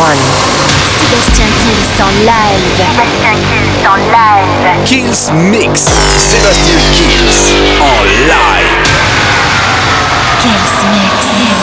Sébastien Kills en live. Sébastien Kills en live. Kills Mix. Sébastien Kills en live. Kills Mix.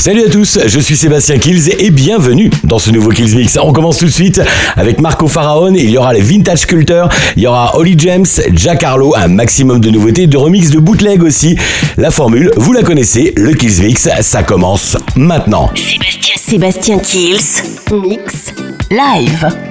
Salut à tous, je suis Sébastien Kills et bienvenue dans ce nouveau Kills Mix. On commence tout de suite avec Marco Faraon, il y aura les Vintage Culteurs, il y aura Holly James, Jack Harlow, un maximum de nouveautés, de remix de bootleg aussi. La formule, vous la connaissez, le Kills Mix, ça commence maintenant. Sébastien, Sébastien Kills. Mix. Live.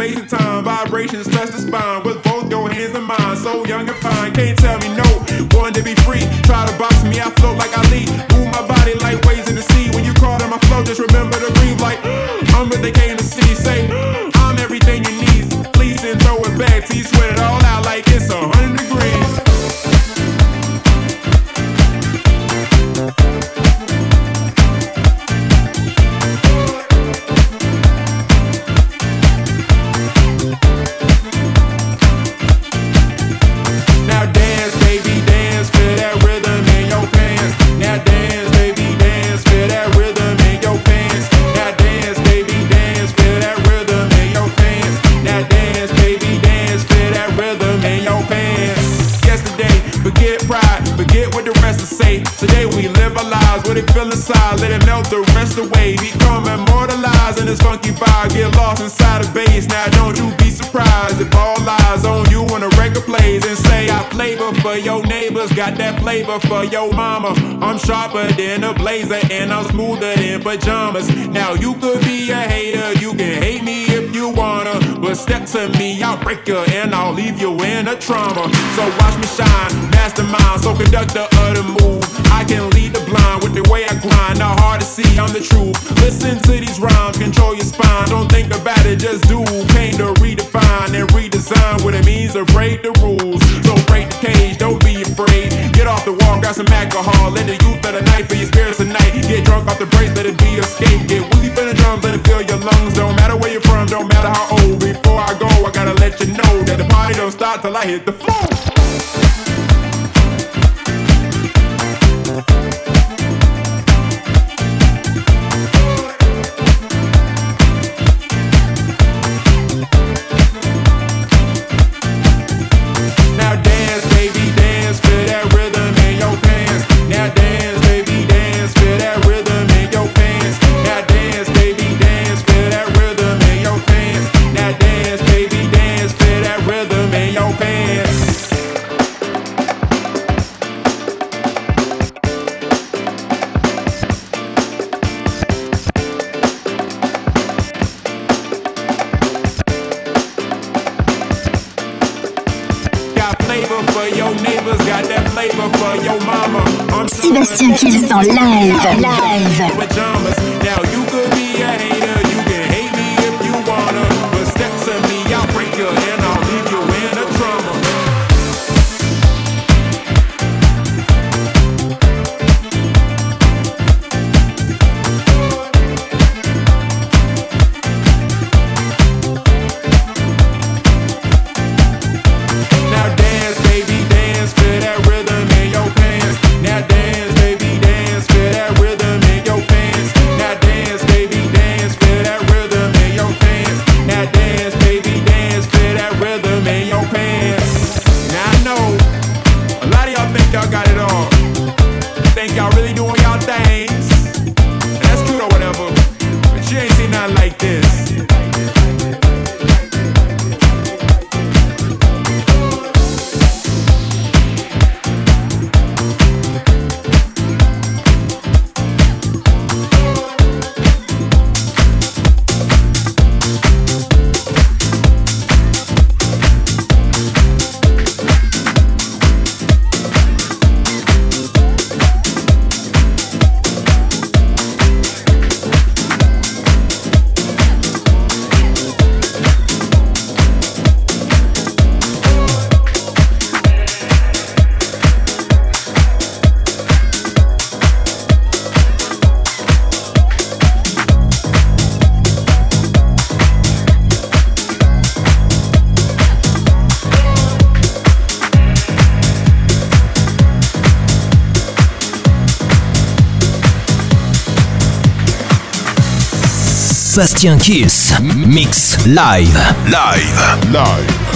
And time. Straßen got that flavor for your mama. I'm sharper than a blazer and I'm smoother than pajamas. Now you could be a hater, you can hate me if you wanna, but step to me, I'll break you and I'll leave you in a trauma. So watch me shine, mastermind, so conductor of the move. I can lead the blind with the way I grind, not hard to see, I'm the truth. Listen to these rhymes, control your spine, don't think about it, just do. Came to redefine and redesign what it means to break the rules. So break the cage, don't be afraid. Get off the wall, grab some alcohol, let the youth of the night for your spirits tonight. Get drunk off the brace, let it be escape. Get woozy for the drums, let it fill your lungs. Don't matter where you're from, don't matter how old. Before I go, I gotta let you know that the party don't stop till I hit the floor. Sébastien Kills en live. Live. Sébastien Kiss, Mix live. Live. Live.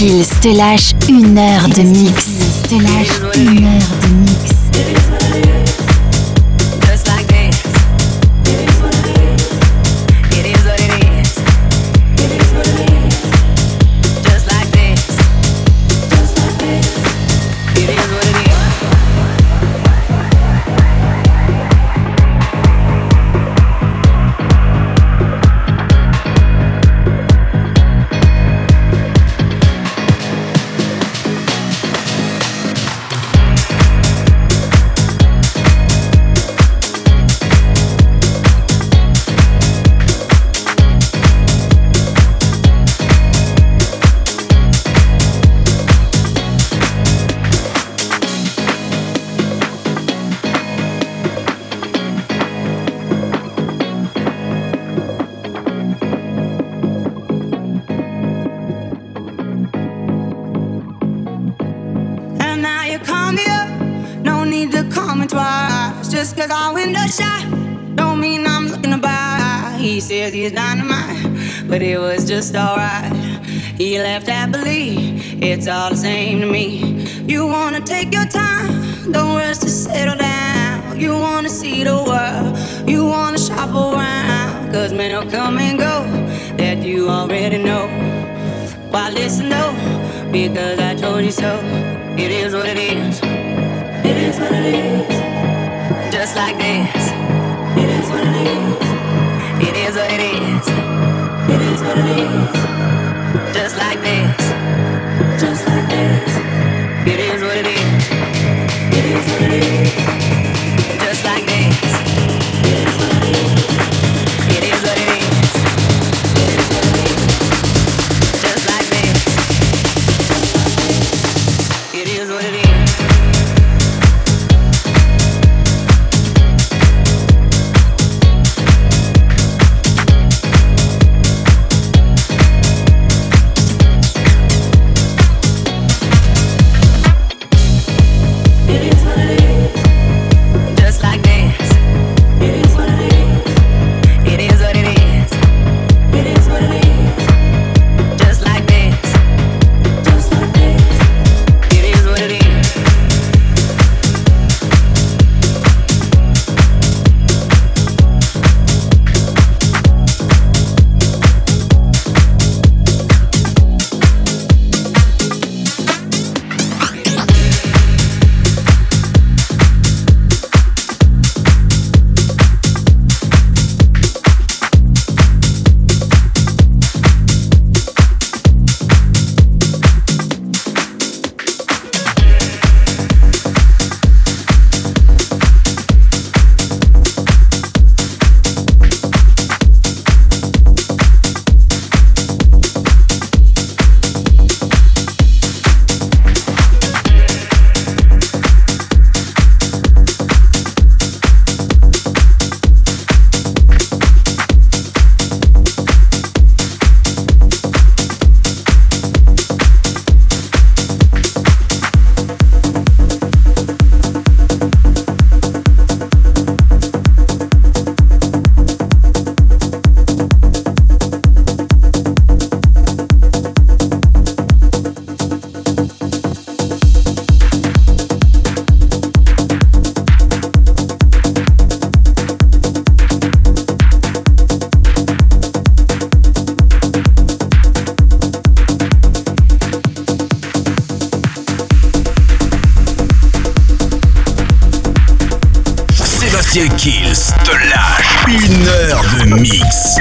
Phil te lâche une heure de mix. Te lâche une heure de mix. He left happily, it's all the same. Sébastien Kills te lâche une heure de mix.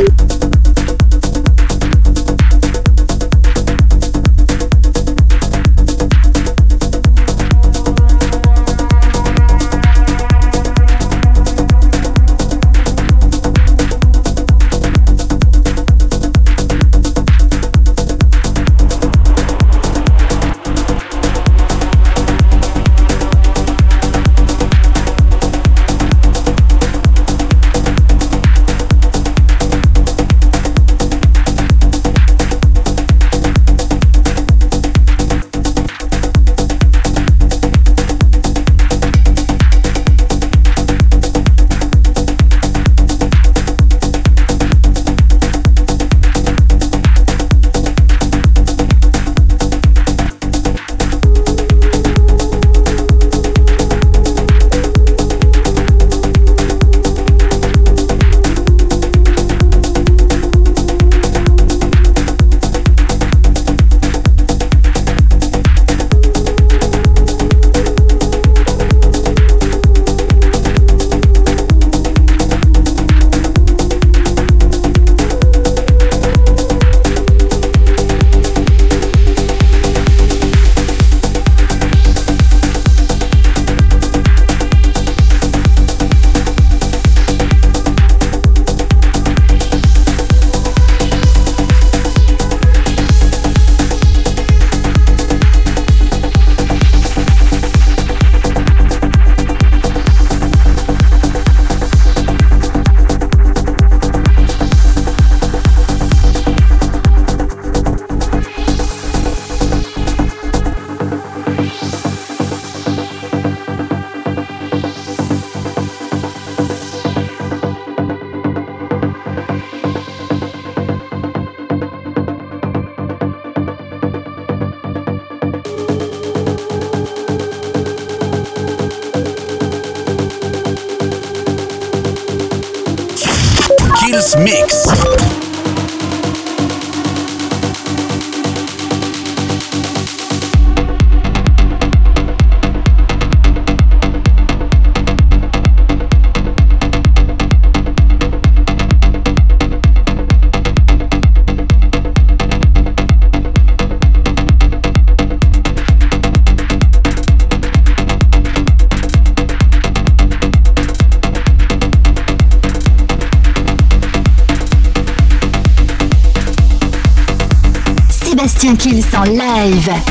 Live.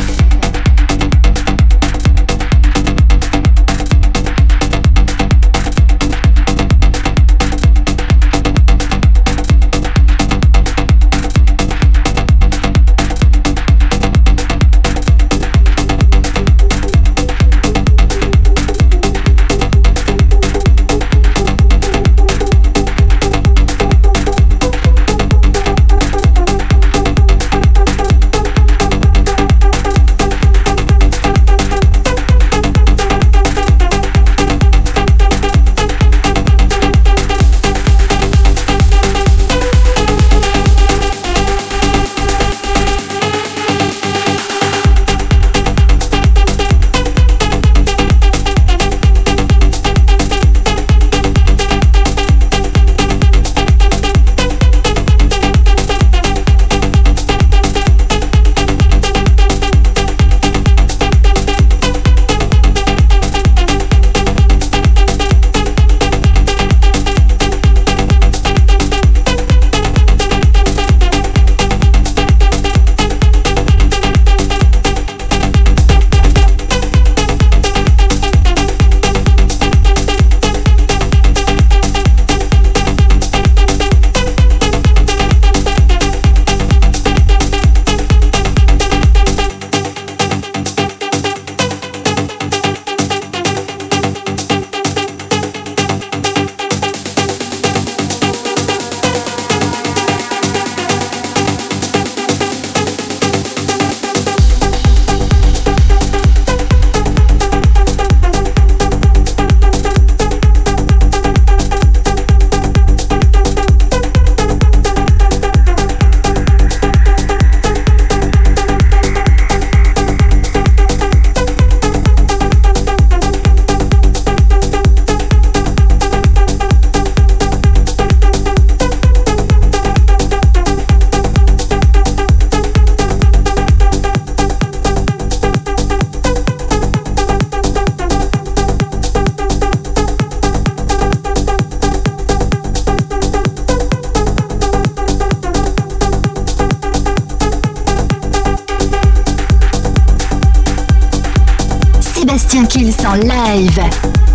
Sébastien Kills en live.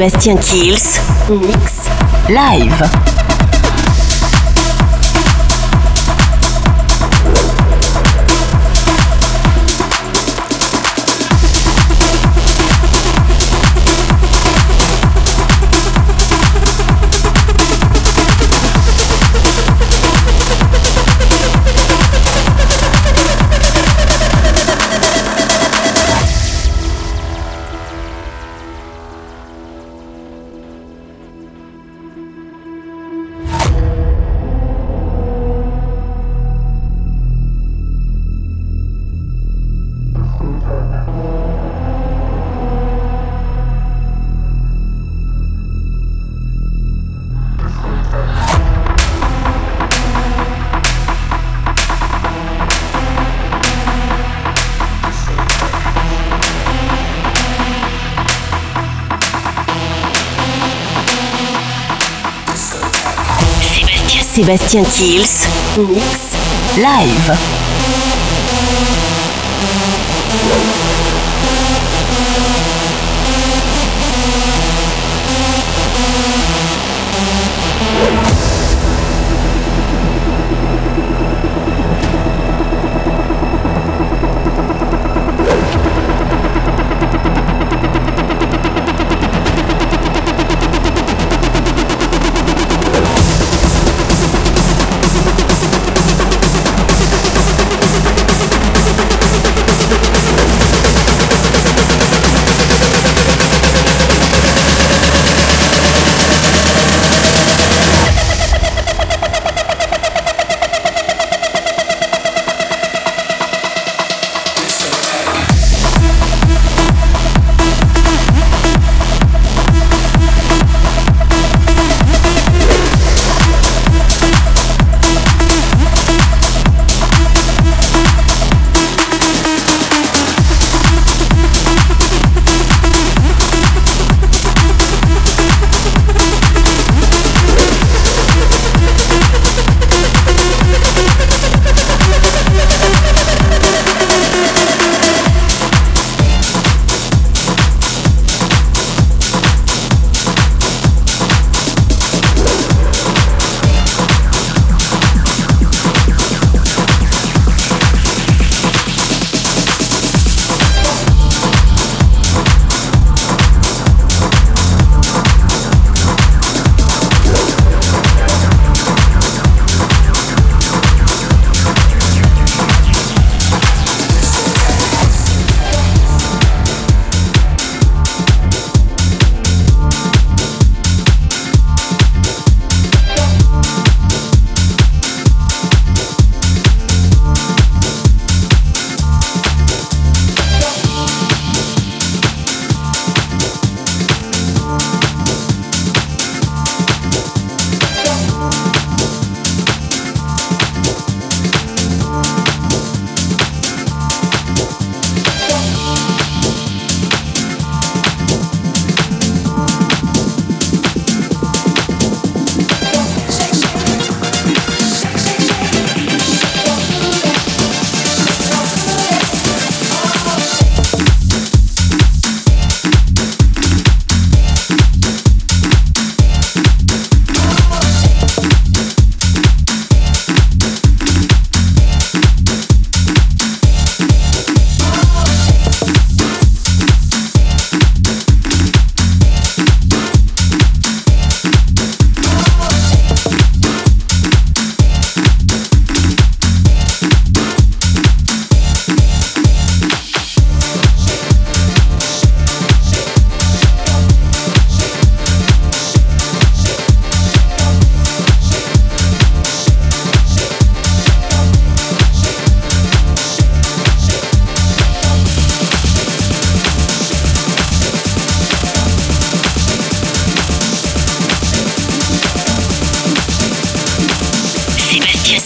Sébastien Kills, mix live. Sébastien Kills, mix live.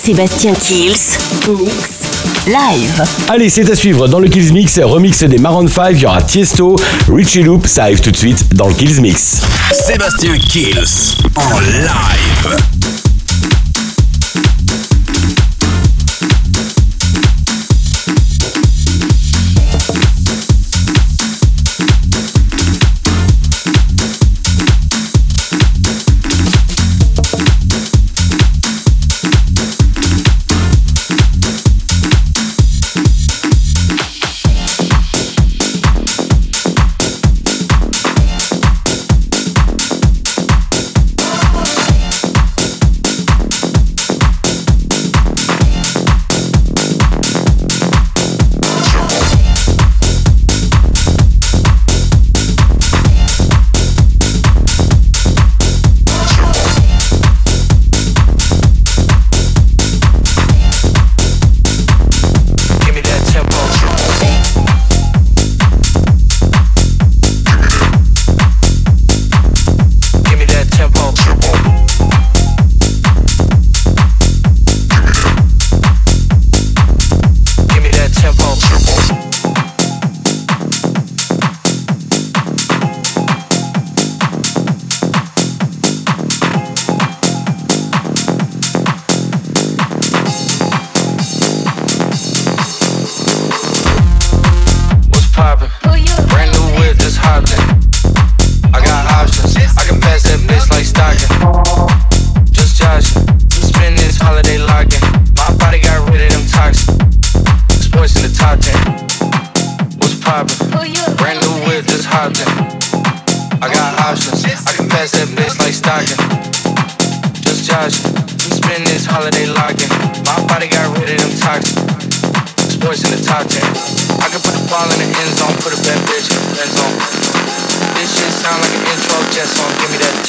Sébastien Kills Books Live. Allez, c'est à suivre dans le Kills Mix, remix des Maroon 5, il y aura Tiesto, Richie Loop, ça arrive tout de suite dans le Kills Mix. Sébastien Kills en live.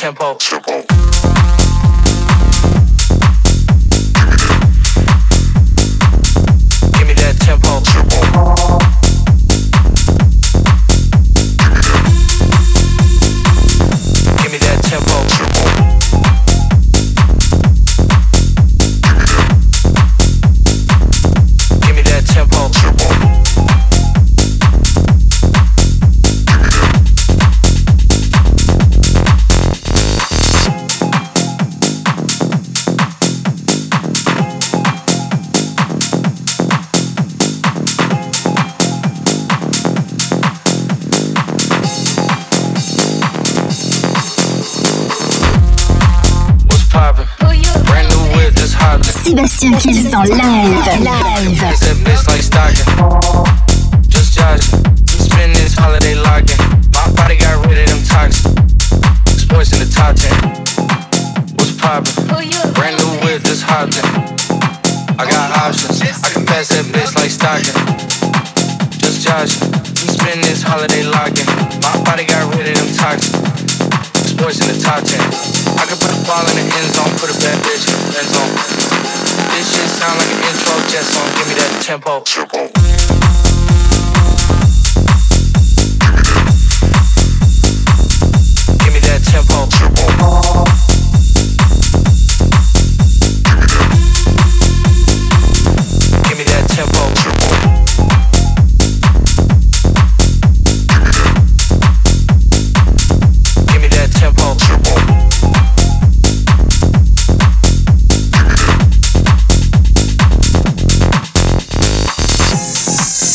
tempo. stocking. Just Josh, we spend this holiday locking. My body got rid of them toxins. Sports in the top 10. I could put a ball in the end zone, put a bad bitch in the end zone. This shit sound like an intro jet song, give me that tempo. tempo. tempo.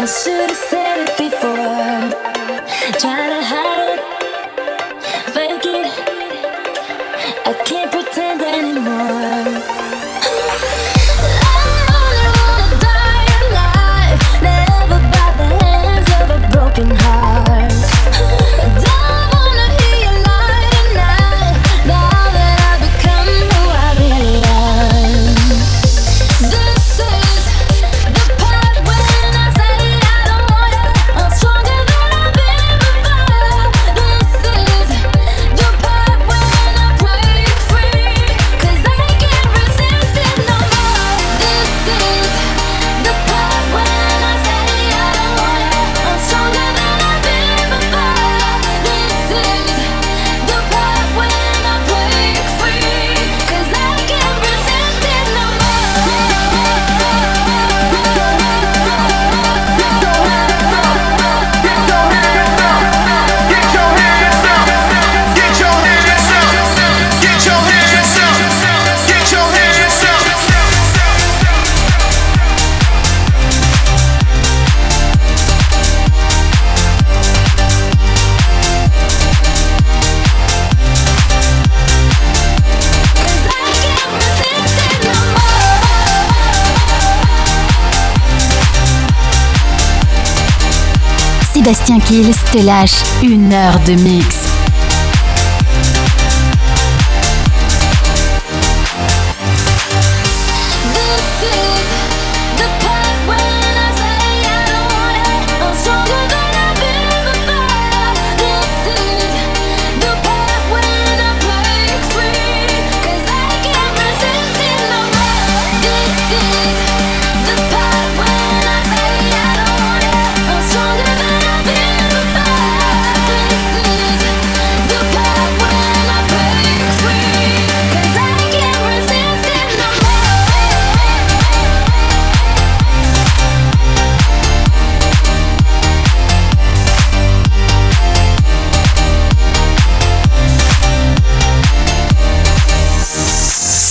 I should have said it before. Kills te lâche une heure de mix.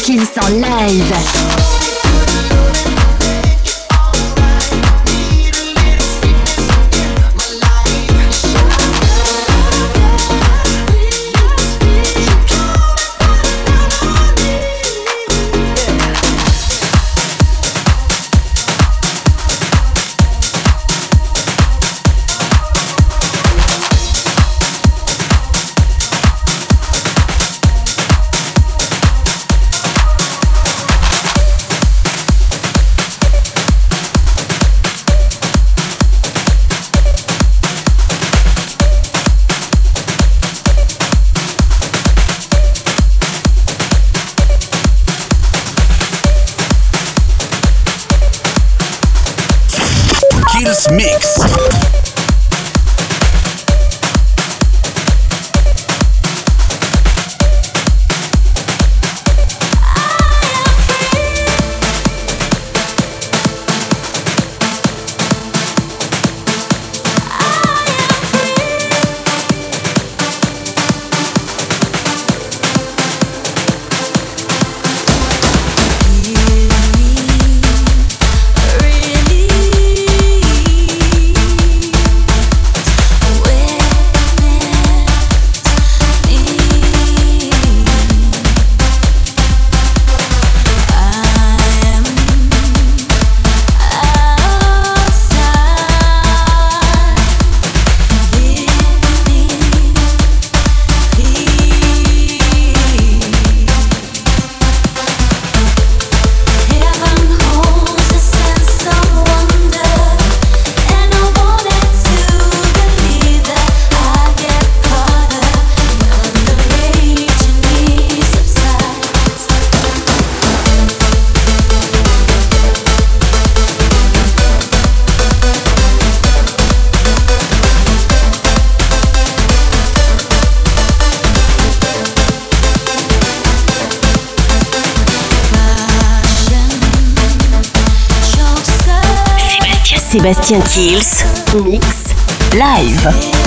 Kills en live. Sébastien Kills, Mix, Live.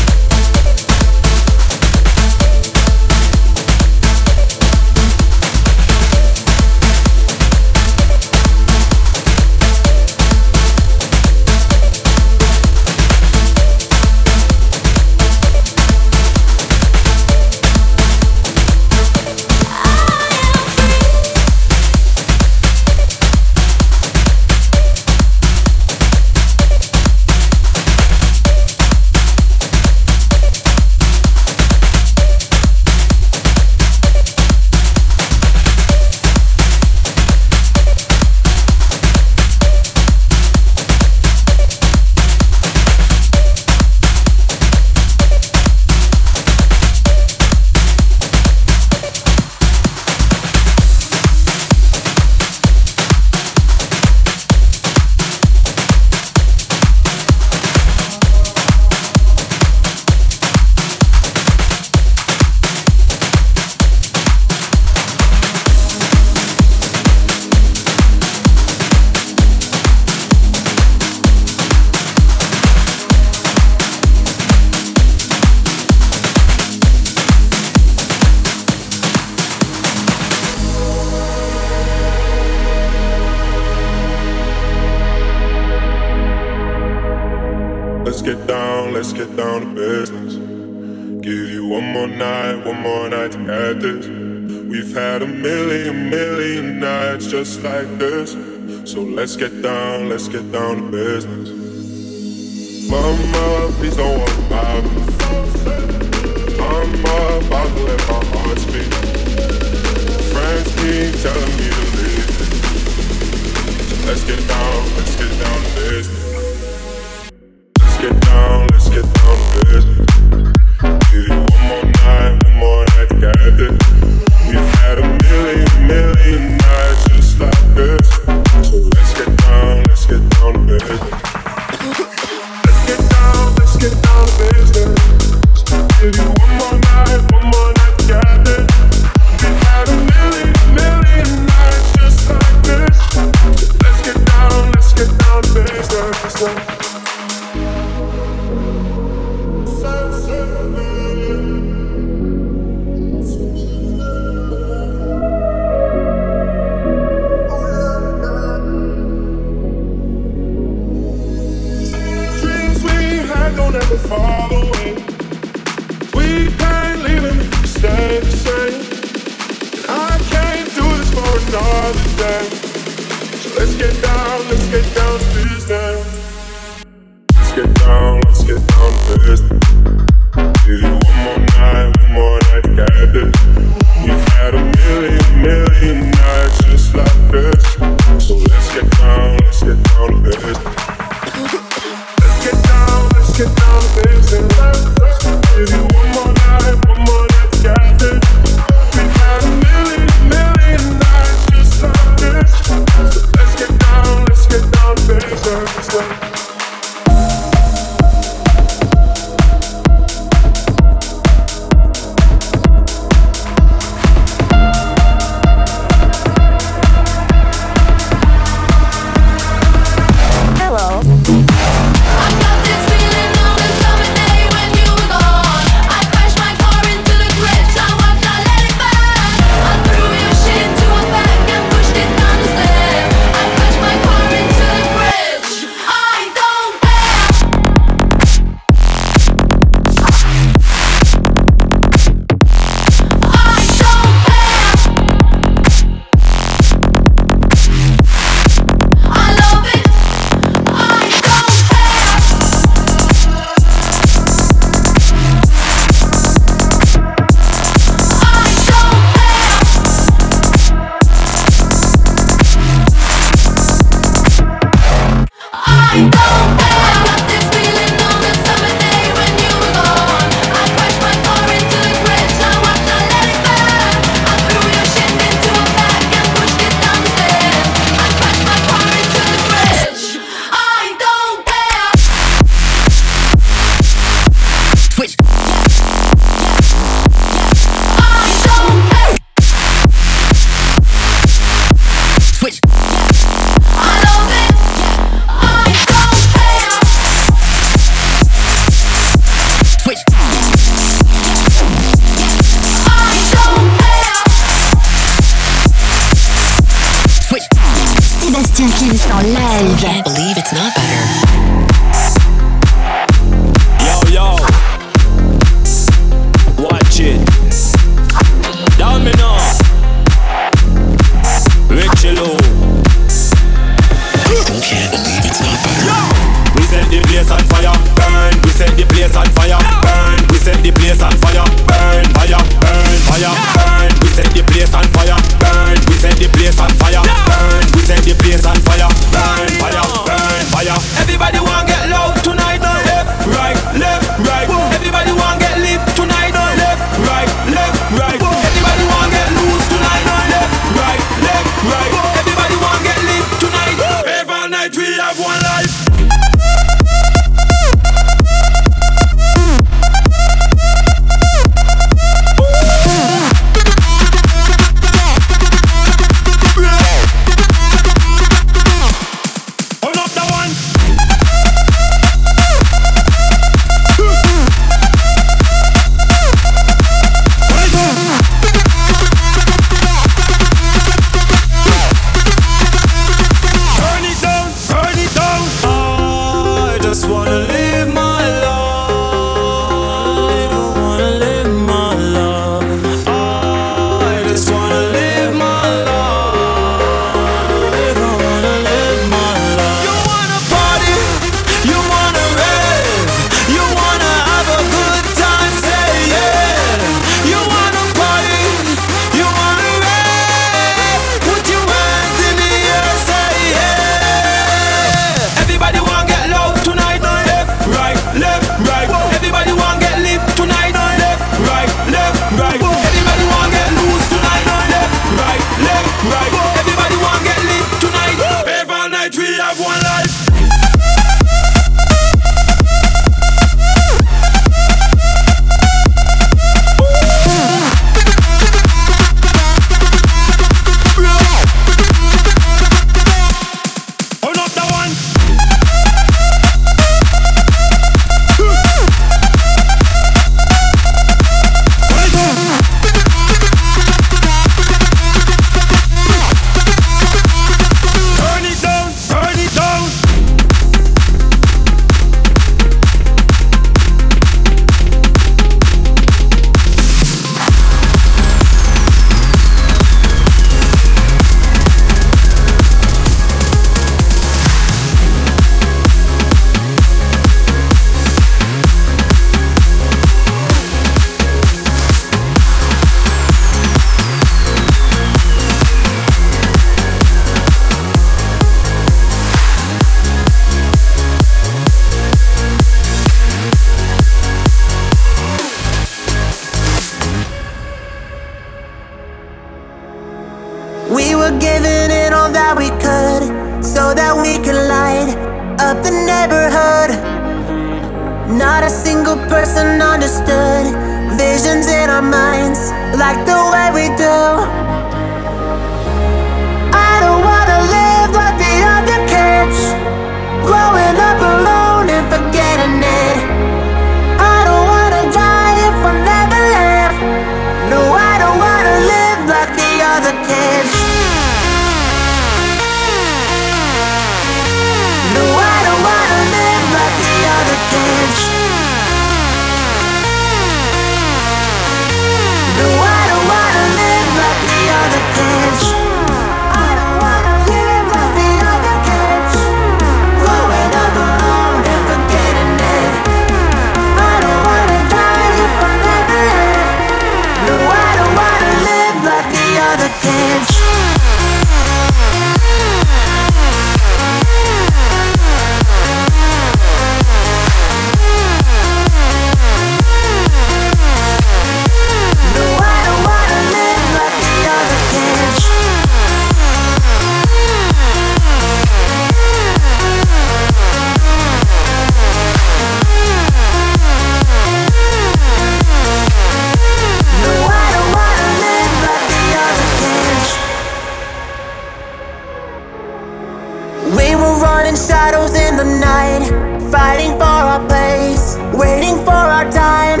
Fighting for our place, waiting for our time.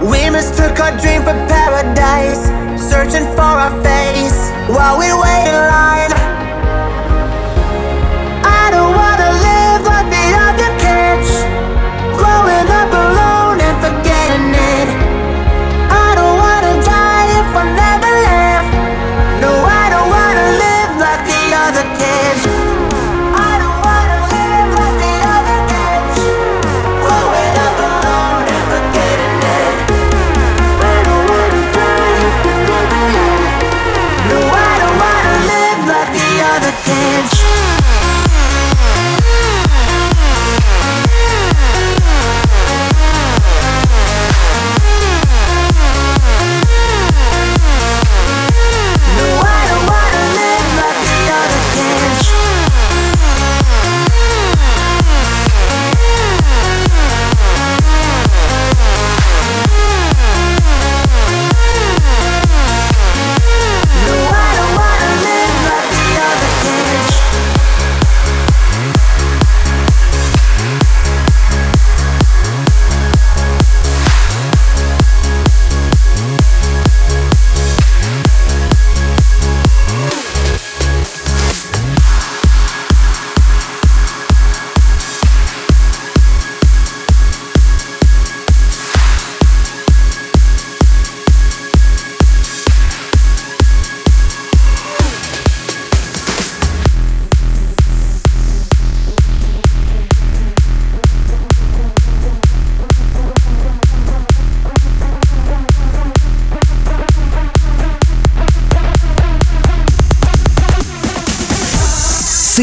We mistook our dream for paradise, searching for our face while we wait in line.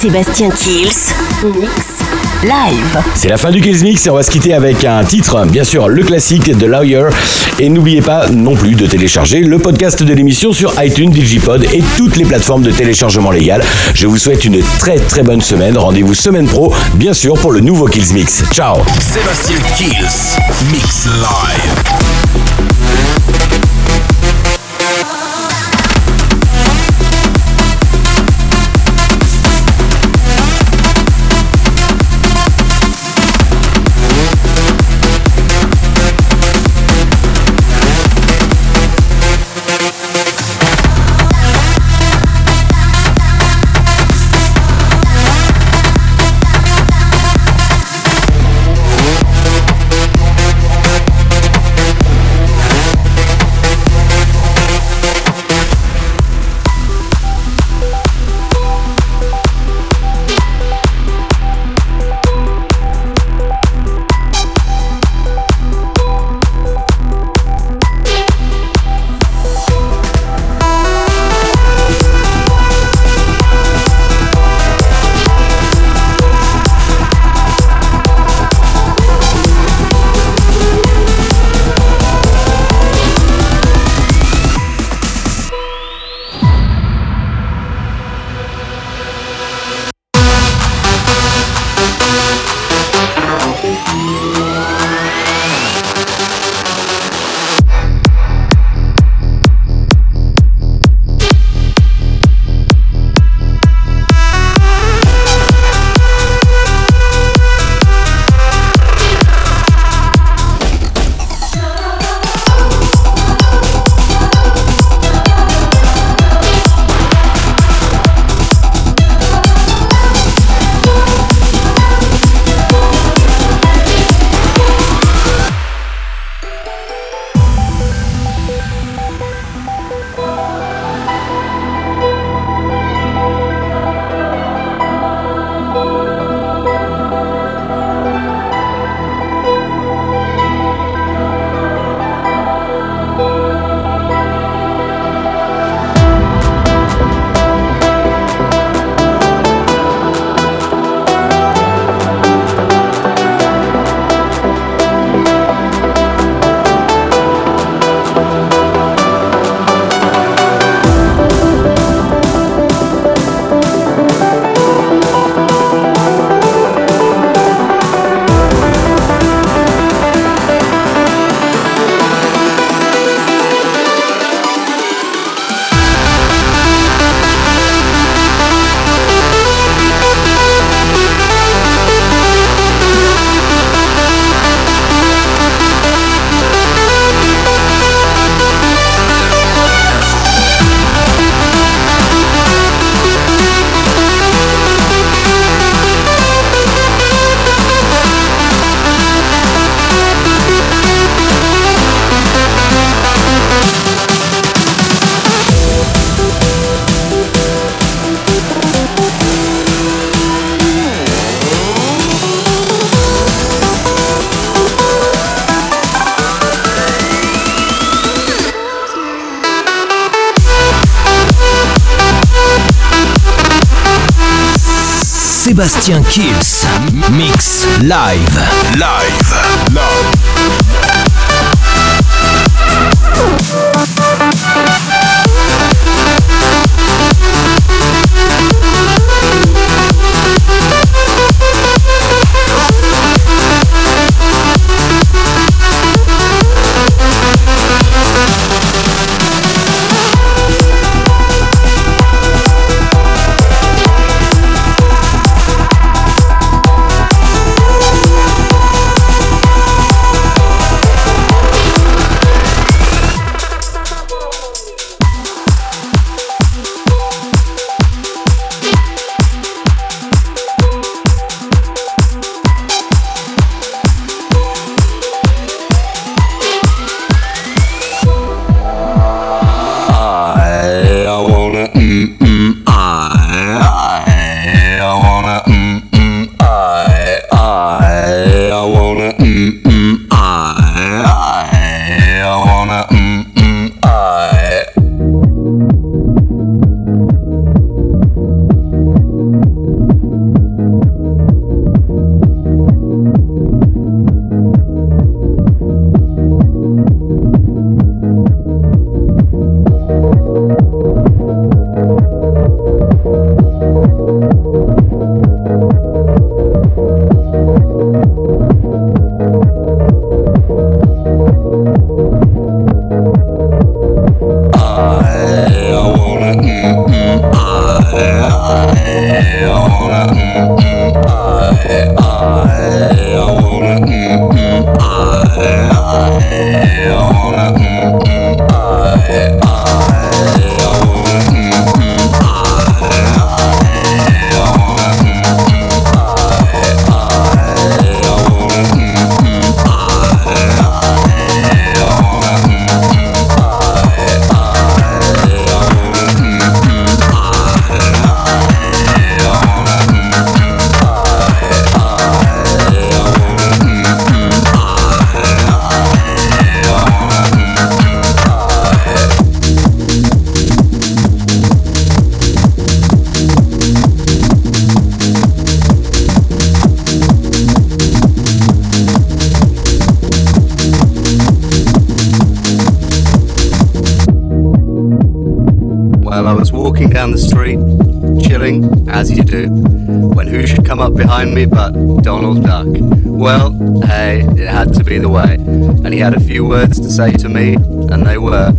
Sébastien Kills, Mix Live. C'est la fin du Kills Mix et on va se quitter avec un titre, bien sûr, le classique de Lawyer. Et n'oubliez pas non plus de télécharger le podcast de l'émission sur iTunes, Digipod et toutes les plateformes de téléchargement légal. Je vous souhaite une très très bonne semaine. Rendez-vous semaine pro, bien sûr, pour le nouveau Kills Mix. Ciao Sébastien Kills. Mix live. Sébastien Kills. Mix live. Live. behind me but Donald Duck. Well, hey, it had to be the way. And he had a few words to say to me, and they were,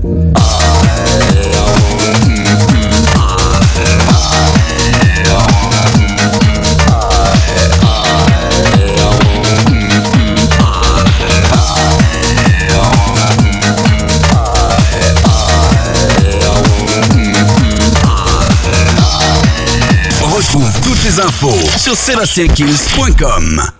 sur sébastienkills.com.